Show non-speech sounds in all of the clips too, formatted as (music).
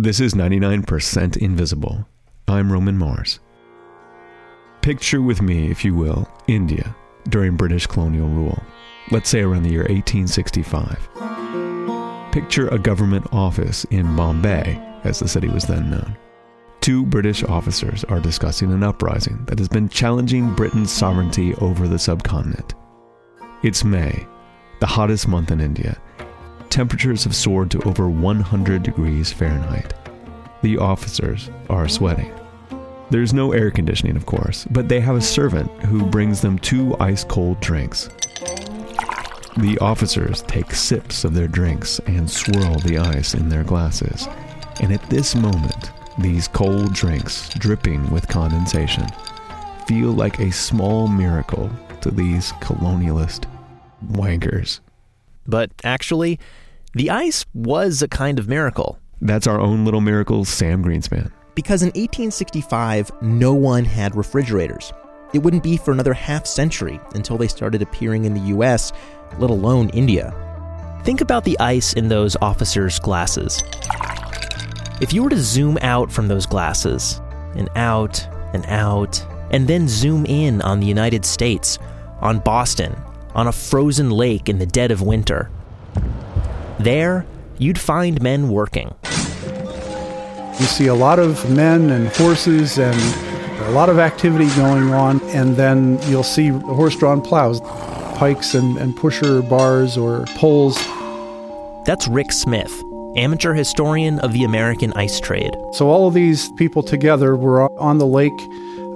This is 99% Invisible. I'm Roman Mars. Picture with me, if you will, India during British colonial rule. Let's say around the year 1865. Picture a government office in Bombay, as the city was then known. Two British officers are discussing an uprising that has been challenging Britain's sovereignty over the subcontinent. It's May, the hottest month in India. Temperatures have soared to over 100 degrees Fahrenheit. The officers are sweating. There's no air conditioning, of course, but they have a servant who brings them two ice cold drinks. The officers take sips of their drinks and swirl the ice in their glasses. And at this moment, these cold drinks, dripping with condensation, feel like a small miracle to these colonialist wankers. But actually, the ice was a kind of miracle. That's our own little miracle, Sam Greenspan. Because in 1865, no one had refrigerators. It wouldn't be for another half century until they started appearing in the US, let alone India. Think about the ice in those officers' glasses. If you were to zoom out from those glasses, and out, and out, and then zoom in on the United States, on Boston, on a frozen lake in the dead of winter. There, you'd find men working. You see a lot of men and horses and a lot of activity going on, and then you'll see horse drawn plows, pikes and, and pusher bars or poles. That's Rick Smith, amateur historian of the American ice trade. So, all of these people together were on the lake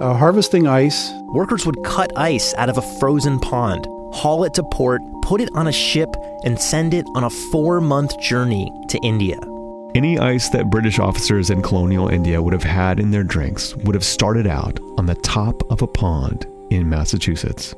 uh, harvesting ice. Workers would cut ice out of a frozen pond, haul it to port, put it on a ship, and send it on a four month journey to India. Any ice that British officers in colonial India would have had in their drinks would have started out on the top of a pond in Massachusetts.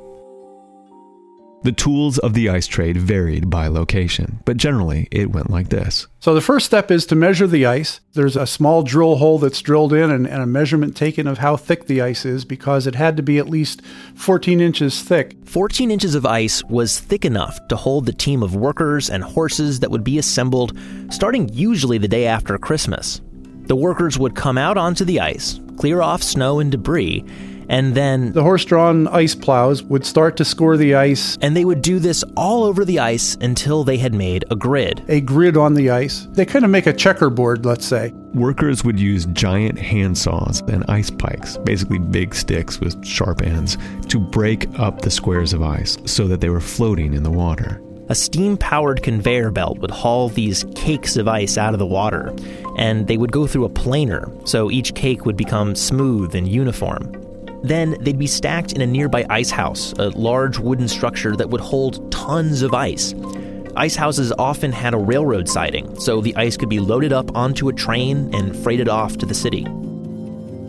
The tools of the ice trade varied by location, but generally it went like this. So the first step is to measure the ice. There's a small drill hole that's drilled in and, and, a measurement taken of how thick the ice is because it had to be at least 14 inches thick. 14 inches of ice was thick enough to hold the team of workers and horses that would be assembled starting usually the day after Christmas. The workers would come out onto the ice, clear off snow and debris, and then the horse drawn ice plows would start to score the ice. And they would do this all over the ice until they had made a grid. A grid on the ice. They kind of make a checkerboard, let's say. Workers would use giant handsaws and ice pikes, basically big sticks with sharp ends, to break up the squares of ice so that they were floating in the water. A steam powered conveyor belt would haul these cakes of ice out of the water, and they would go through a planer, so each cake would become smooth and uniform. Then they'd be stacked in a nearby ice house, a large wooden structure that would hold tons of ice. Ice houses often had a railroad siding, so the ice could be loaded up onto a train and freighted off to the city.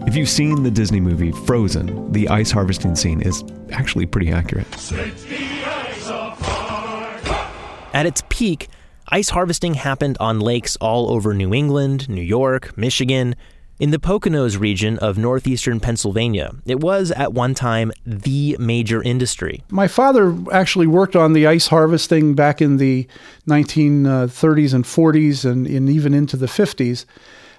If you've seen the Disney movie Frozen, the ice harvesting scene is actually pretty accurate. At its peak, ice harvesting happened on lakes all over New England, New York, Michigan, in the Poconos region of northeastern Pennsylvania, it was at one time the major industry. My father actually worked on the ice harvesting back in the 1930s and 40s and, and even into the 50s.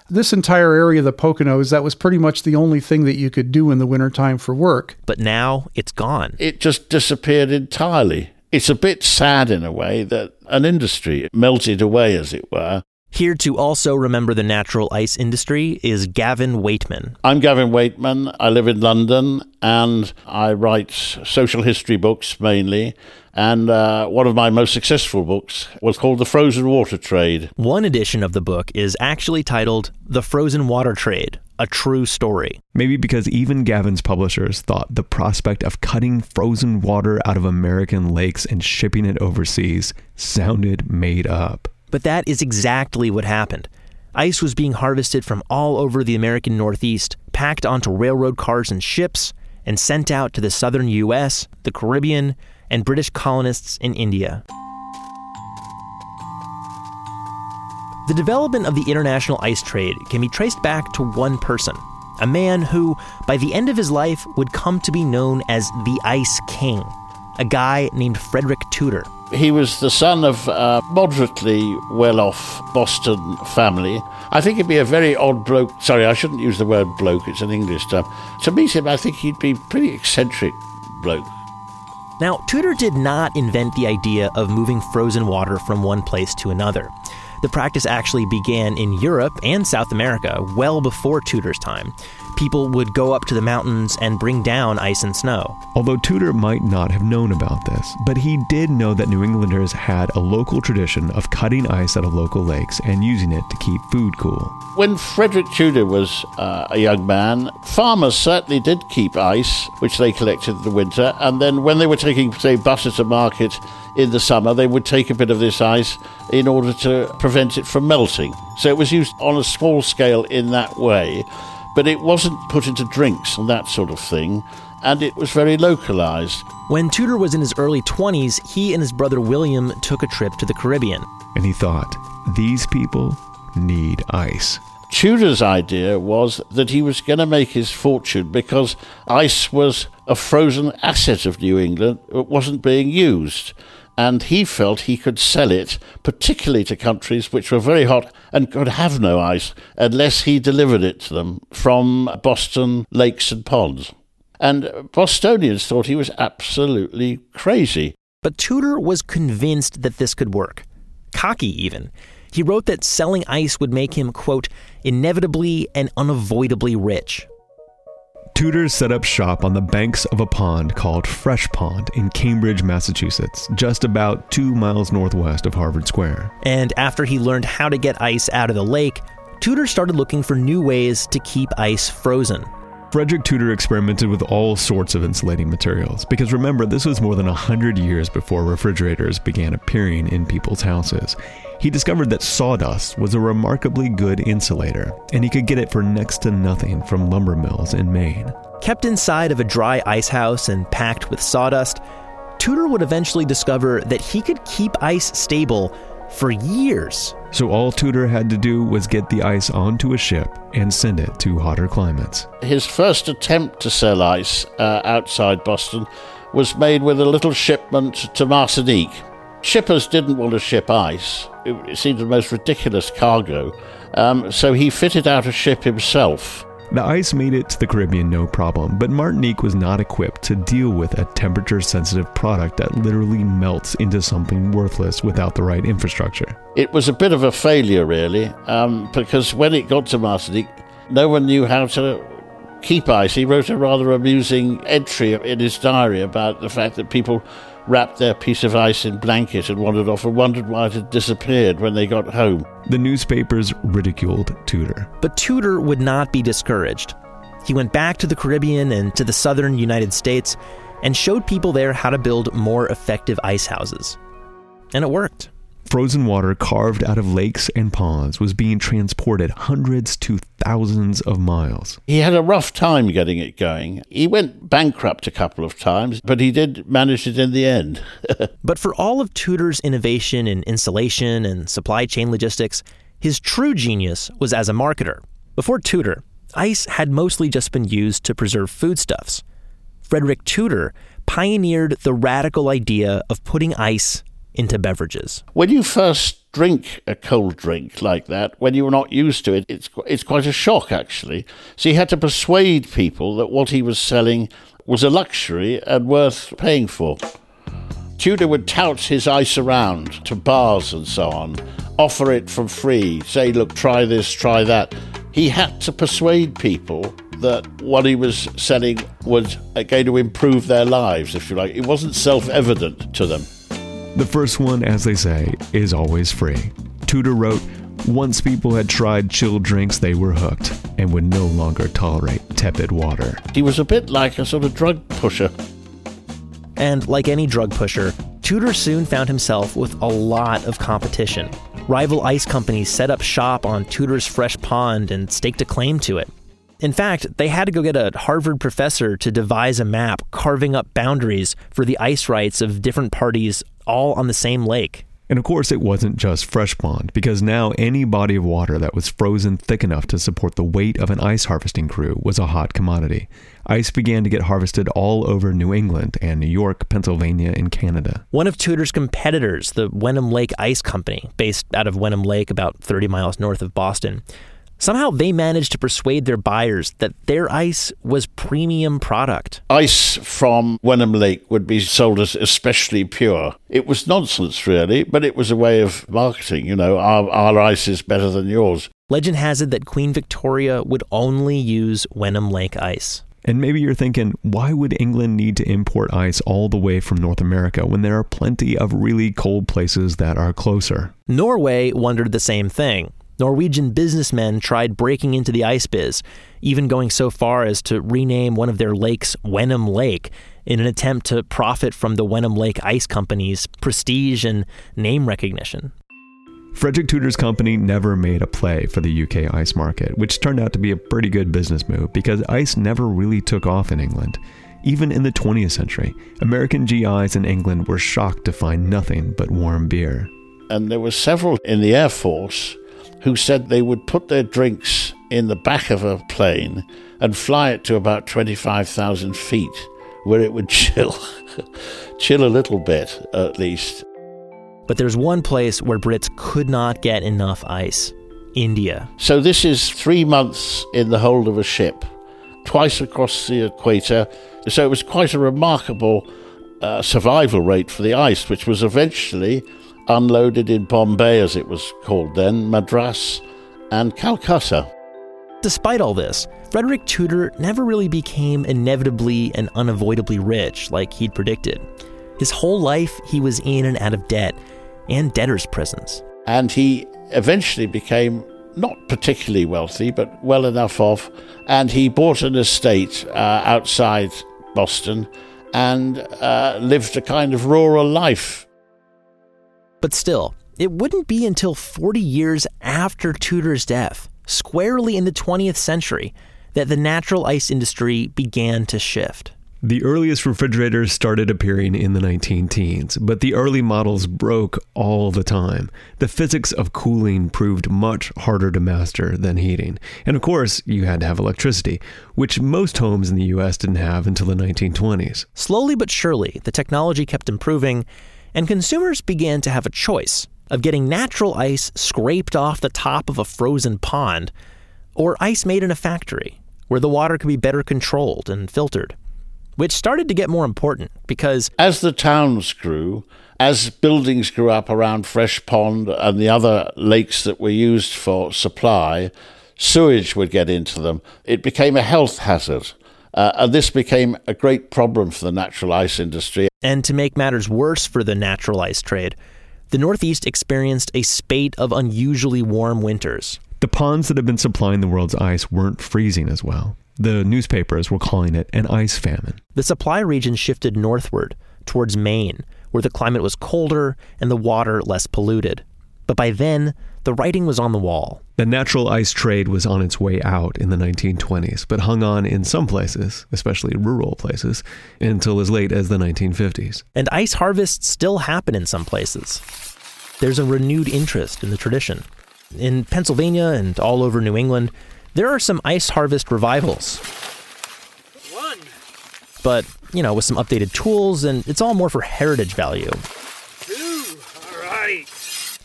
This entire area of the Poconos, that was pretty much the only thing that you could do in the wintertime for work. But now it's gone. It just disappeared entirely. It's a bit sad in a way that an industry melted away, as it were. Here to also remember the natural ice industry is Gavin Weightman. I'm Gavin Weightman. I live in London and I write social history books mainly. And uh, one of my most successful books was called The Frozen Water Trade. One edition of the book is actually titled The Frozen Water Trade A True Story. Maybe because even Gavin's publishers thought the prospect of cutting frozen water out of American lakes and shipping it overseas sounded made up. But that is exactly what happened. Ice was being harvested from all over the American Northeast, packed onto railroad cars and ships, and sent out to the southern US, the Caribbean, and British colonists in India. The development of the international ice trade can be traced back to one person, a man who, by the end of his life, would come to be known as the Ice King, a guy named Frederick Tudor. He was the son of a moderately well off Boston family. I think he'd be a very odd bloke. Sorry, I shouldn't use the word bloke, it's an English term. To meet him, I think he'd be pretty eccentric bloke. Now, Tudor did not invent the idea of moving frozen water from one place to another. The practice actually began in Europe and South America well before Tudor's time people would go up to the mountains and bring down ice and snow. Although Tudor might not have known about this, but he did know that New Englanders had a local tradition of cutting ice out of local lakes and using it to keep food cool. When Frederick Tudor was uh, a young man, farmers certainly did keep ice, which they collected in the winter, and then when they were taking, say, butter to market in the summer, they would take a bit of this ice in order to prevent it from melting. So it was used on a small scale in that way but it wasn't put into drinks and that sort of thing, and it was very localized. When Tudor was in his early 20s, he and his brother William took a trip to the Caribbean. And he thought, these people need ice. Tudor's idea was that he was going to make his fortune because ice was a frozen asset of New England. It wasn't being used and he felt he could sell it, particularly to countries which were very hot and could have no ice unless he delivered it to them from Boston lakes and ponds. And Bostonians thought he was absolutely crazy. But Tudor was convinced that this could work. Cocky, even. He wrote that selling ice would make him, quote, inevitably and unavoidably rich. Tudor set up shop on the banks of a pond called Fresh Pond in Cambridge, Massachusetts, just about two miles northwest of Harvard Square. And after he learned how to get ice out of the lake, Tudor started looking for new ways to keep ice frozen. Frederick Tudor experimented with all sorts of insulating materials because remember, this was more than 100 years before refrigerators began appearing in people's houses. He discovered that sawdust was a remarkably good insulator, and he could get it for next to nothing from lumber mills in Maine. Kept inside of a dry ice house and packed with sawdust, Tudor would eventually discover that he could keep ice stable for years. So all Tudor had to do was get the ice onto a ship and send it to hotter climates. His first attempt to sell ice uh, outside Boston was made with a little shipment to Martinique. Shippers didn't want to ship ice. It seemed the most ridiculous cargo. Um, so he fitted out a ship himself. The ice made it to the Caribbean no problem, but Martinique was not equipped to deal with a temperature sensitive product that literally melts into something worthless without the right infrastructure. It was a bit of a failure, really, um, because when it got to Martinique, no one knew how to keep ice. He wrote a rather amusing entry in his diary about the fact that people wrapped their piece of ice in blanket and wandered off and wondered why it had disappeared when they got home. The newspapers ridiculed Tudor. But Tudor would not be discouraged. He went back to the Caribbean and to the southern United States and showed people there how to build more effective ice houses. And it worked. Frozen water carved out of lakes and ponds was being transported hundreds to thousands of miles. He had a rough time getting it going. He went bankrupt a couple of times, but he did manage it in the end. (laughs) but for all of Tudor's innovation in insulation and supply chain logistics, his true genius was as a marketer. Before Tudor, ice had mostly just been used to preserve foodstuffs. Frederick Tudor pioneered the radical idea of putting ice into beverages. When you first drink a cold drink like that, when you're not used to it, it's, it's quite a shock actually. So he had to persuade people that what he was selling was a luxury and worth paying for. Tudor would tout his ice around to bars and so on, offer it for free, say, look, try this, try that. He had to persuade people that what he was selling was uh, going to improve their lives, if you like. It wasn't self evident to them. The first one, as they say, is always free. Tudor wrote, once people had tried chilled drinks, they were hooked and would no longer tolerate tepid water. He was a bit like a sort of drug pusher. And like any drug pusher, Tudor soon found himself with a lot of competition. Rival ice companies set up shop on Tudor's fresh pond and staked a claim to it. In fact, they had to go get a Harvard professor to devise a map carving up boundaries for the ice rights of different parties all on the same lake. And of course, it wasn't just fresh pond, because now any body of water that was frozen thick enough to support the weight of an ice harvesting crew was a hot commodity. Ice began to get harvested all over New England and New York, Pennsylvania, and Canada. One of Tudor's competitors, the Wenham Lake Ice Company, based out of Wenham Lake about 30 miles north of Boston, Somehow they managed to persuade their buyers that their ice was premium product. Ice from Wenham Lake would be sold as especially pure. It was nonsense, really, but it was a way of marketing. You know, our, our ice is better than yours. Legend has it that Queen Victoria would only use Wenham Lake ice. And maybe you're thinking, why would England need to import ice all the way from North America when there are plenty of really cold places that are closer? Norway wondered the same thing. Norwegian businessmen tried breaking into the ice biz, even going so far as to rename one of their lakes Wenham Lake in an attempt to profit from the Wenham Lake Ice Company's prestige and name recognition. Frederick Tudor's company never made a play for the UK ice market, which turned out to be a pretty good business move because ice never really took off in England. Even in the 20th century, American GIs in England were shocked to find nothing but warm beer. And there were several in the Air Force who said they would put their drinks in the back of a plane and fly it to about 25,000 feet, where it would (laughs) chill, chill a little bit at least. But there's one place where Brits could not get enough ice India. So this is three months in the hold of a ship, twice across the equator. So it was quite a remarkable uh, survival rate for the ice, which was eventually unloaded in Bombay, as it was called then, Madras, and Calcutta. Despite all this, Frederick Tudor never really became inevitably and unavoidably rich like he'd predicted. His whole life, he was in and out of debt and debtor's prisons. And he eventually became not particularly wealthy, but well enough off. And he bought an estate uh, outside Boston and uh, lived a kind of rural life but still, it wouldn't be until 40 years after Tudor's death, squarely in the 20th century, that the natural ice industry began to shift. The earliest refrigerators started appearing in the 19 teens, but the early models broke all the time. The physics of cooling proved much harder to master than heating. And of course, you had to have electricity, which most homes in the US didn't have until the 1920s. Slowly but surely, the technology kept improving, and consumers began to have a choice of getting natural ice scraped off the top of a frozen pond or ice made in a factory where the water could be better controlled and filtered, which started to get more important because as the towns grew, as buildings grew up around Fresh Pond and the other lakes that were used for supply, sewage would get into them. It became a health hazard. Uh, and this became a great problem for the natural ice industry. And to make matters worse for the natural ice trade, the Northeast experienced a spate of unusually warm winters. The ponds that had been supplying the world's ice weren't freezing as well. The newspapers were calling it an ice famine. The supply region shifted northward, towards Maine, where the climate was colder and the water less polluted. But by then, the writing was on the wall. The natural ice trade was on its way out in the 1920s, but hung on in some places, especially rural places, until as late as the 1950s. And ice harvests still happen in some places. There's a renewed interest in the tradition. In Pennsylvania and all over New England, there are some ice harvest revivals. One. But, you know, with some updated tools, and it's all more for heritage value.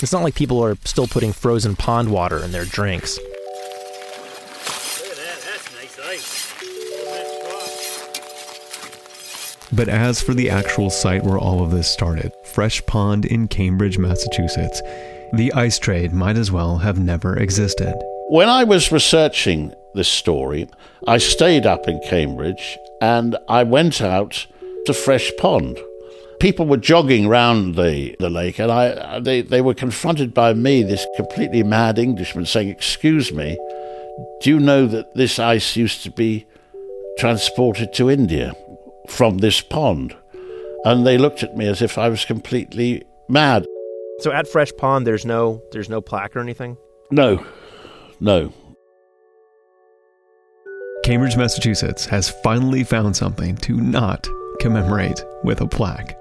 It's not like people are still putting frozen pond water in their drinks. But as for the actual site where all of this started, Fresh Pond in Cambridge, Massachusetts, the ice trade might as well have never existed. When I was researching this story, I stayed up in Cambridge and I went out to Fresh Pond people were jogging round the, the lake, and I uh, they, they were confronted by me, this completely mad Englishman, saying, Excuse me, do you know that this ice used to be transported to India from this pond? And they looked at me as if I was completely mad. So at Fresh Pond, there's no there's no plaque or anything. No, no. Cambridge, Massachusetts has finally found something to not commemorate with a plaque.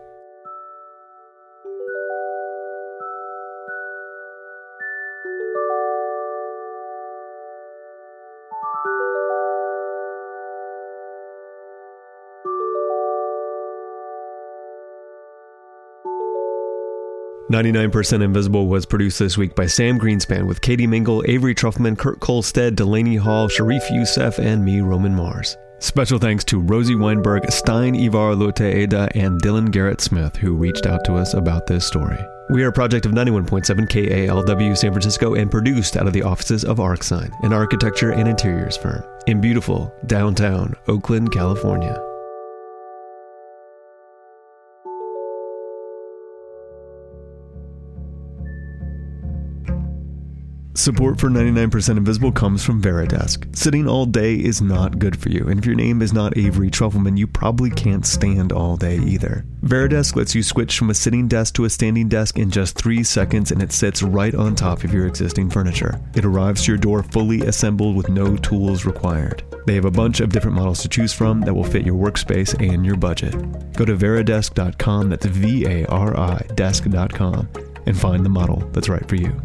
99% Invisible was produced this week by Sam Greenspan with Katie Mingle, Avery Trufelman, Kurt Kohlstedt, Delaney Hall, Sharif Youssef, and me, Roman Mars. Special thanks to Rosie Weinberg, Stein Ivar Lotte Ada, and Dylan Garrett Smith, who reached out to us about this story. We are a project of 91.7 KALW San Francisco and produced out of the offices of Arcsine, an architecture and interiors firm in beautiful downtown Oakland, California. Support for 99% Invisible comes from Varidesk. Sitting all day is not good for you, and if your name is not Avery Trufelman, you probably can't stand all day either. Varidesk lets you switch from a sitting desk to a standing desk in just three seconds, and it sits right on top of your existing furniture. It arrives to your door fully assembled with no tools required. They have a bunch of different models to choose from that will fit your workspace and your budget. Go to varidesk.com, that's V A R I desk.com, and find the model that's right for you.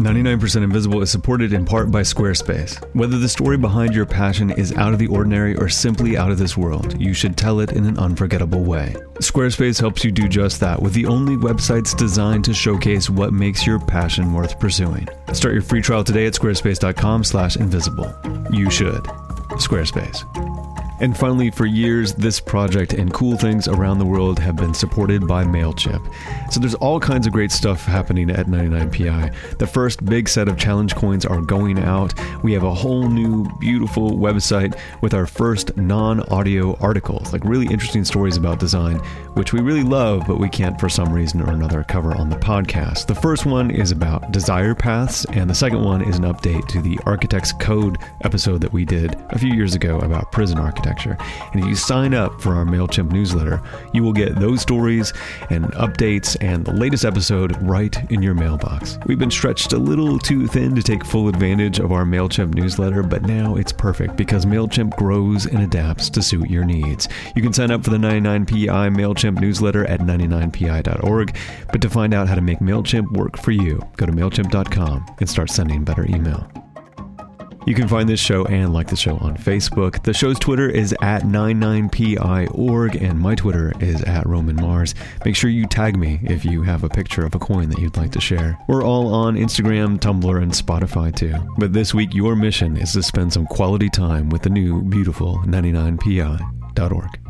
99% Invisible is supported in part by Squarespace. Whether the story behind your passion is out of the ordinary or simply out of this world, you should tell it in an unforgettable way. Squarespace helps you do just that with the only websites designed to showcase what makes your passion worth pursuing. Start your free trial today at squarespace.com/invisible. You should. Squarespace. And finally, for years, this project and cool things around the world have been supported by MailChimp. So there's all kinds of great stuff happening at 99PI. The first big set of challenge coins are going out. We have a whole new, beautiful website with our first non audio articles, like really interesting stories about design, which we really love, but we can't for some reason or another cover on the podcast. The first one is about desire paths, and the second one is an update to the Architect's Code episode that we did a few years ago about prison architecture architecture. And if you sign up for our MailChimp newsletter, you will get those stories and updates and the latest episode right in your mailbox. We've been stretched a little too thin to take full advantage of our MailChimp newsletter, but now it's perfect because MailChimp grows and adapts to suit your needs. You can sign up for the 99PI MailChimp newsletter at 99pi.org, but to find out how to make MailChimp work for you, go to MailChimp.com and start sending better email. You can find this show and like the show on Facebook. The show's Twitter is at 99pi.org and my Twitter is at Roman Mars. Make sure you tag me if you have a picture of a coin that you'd like to share. We're all on Instagram, Tumblr, and Spotify too. But this week, your mission is to spend some quality time with the new, beautiful 99pi.org.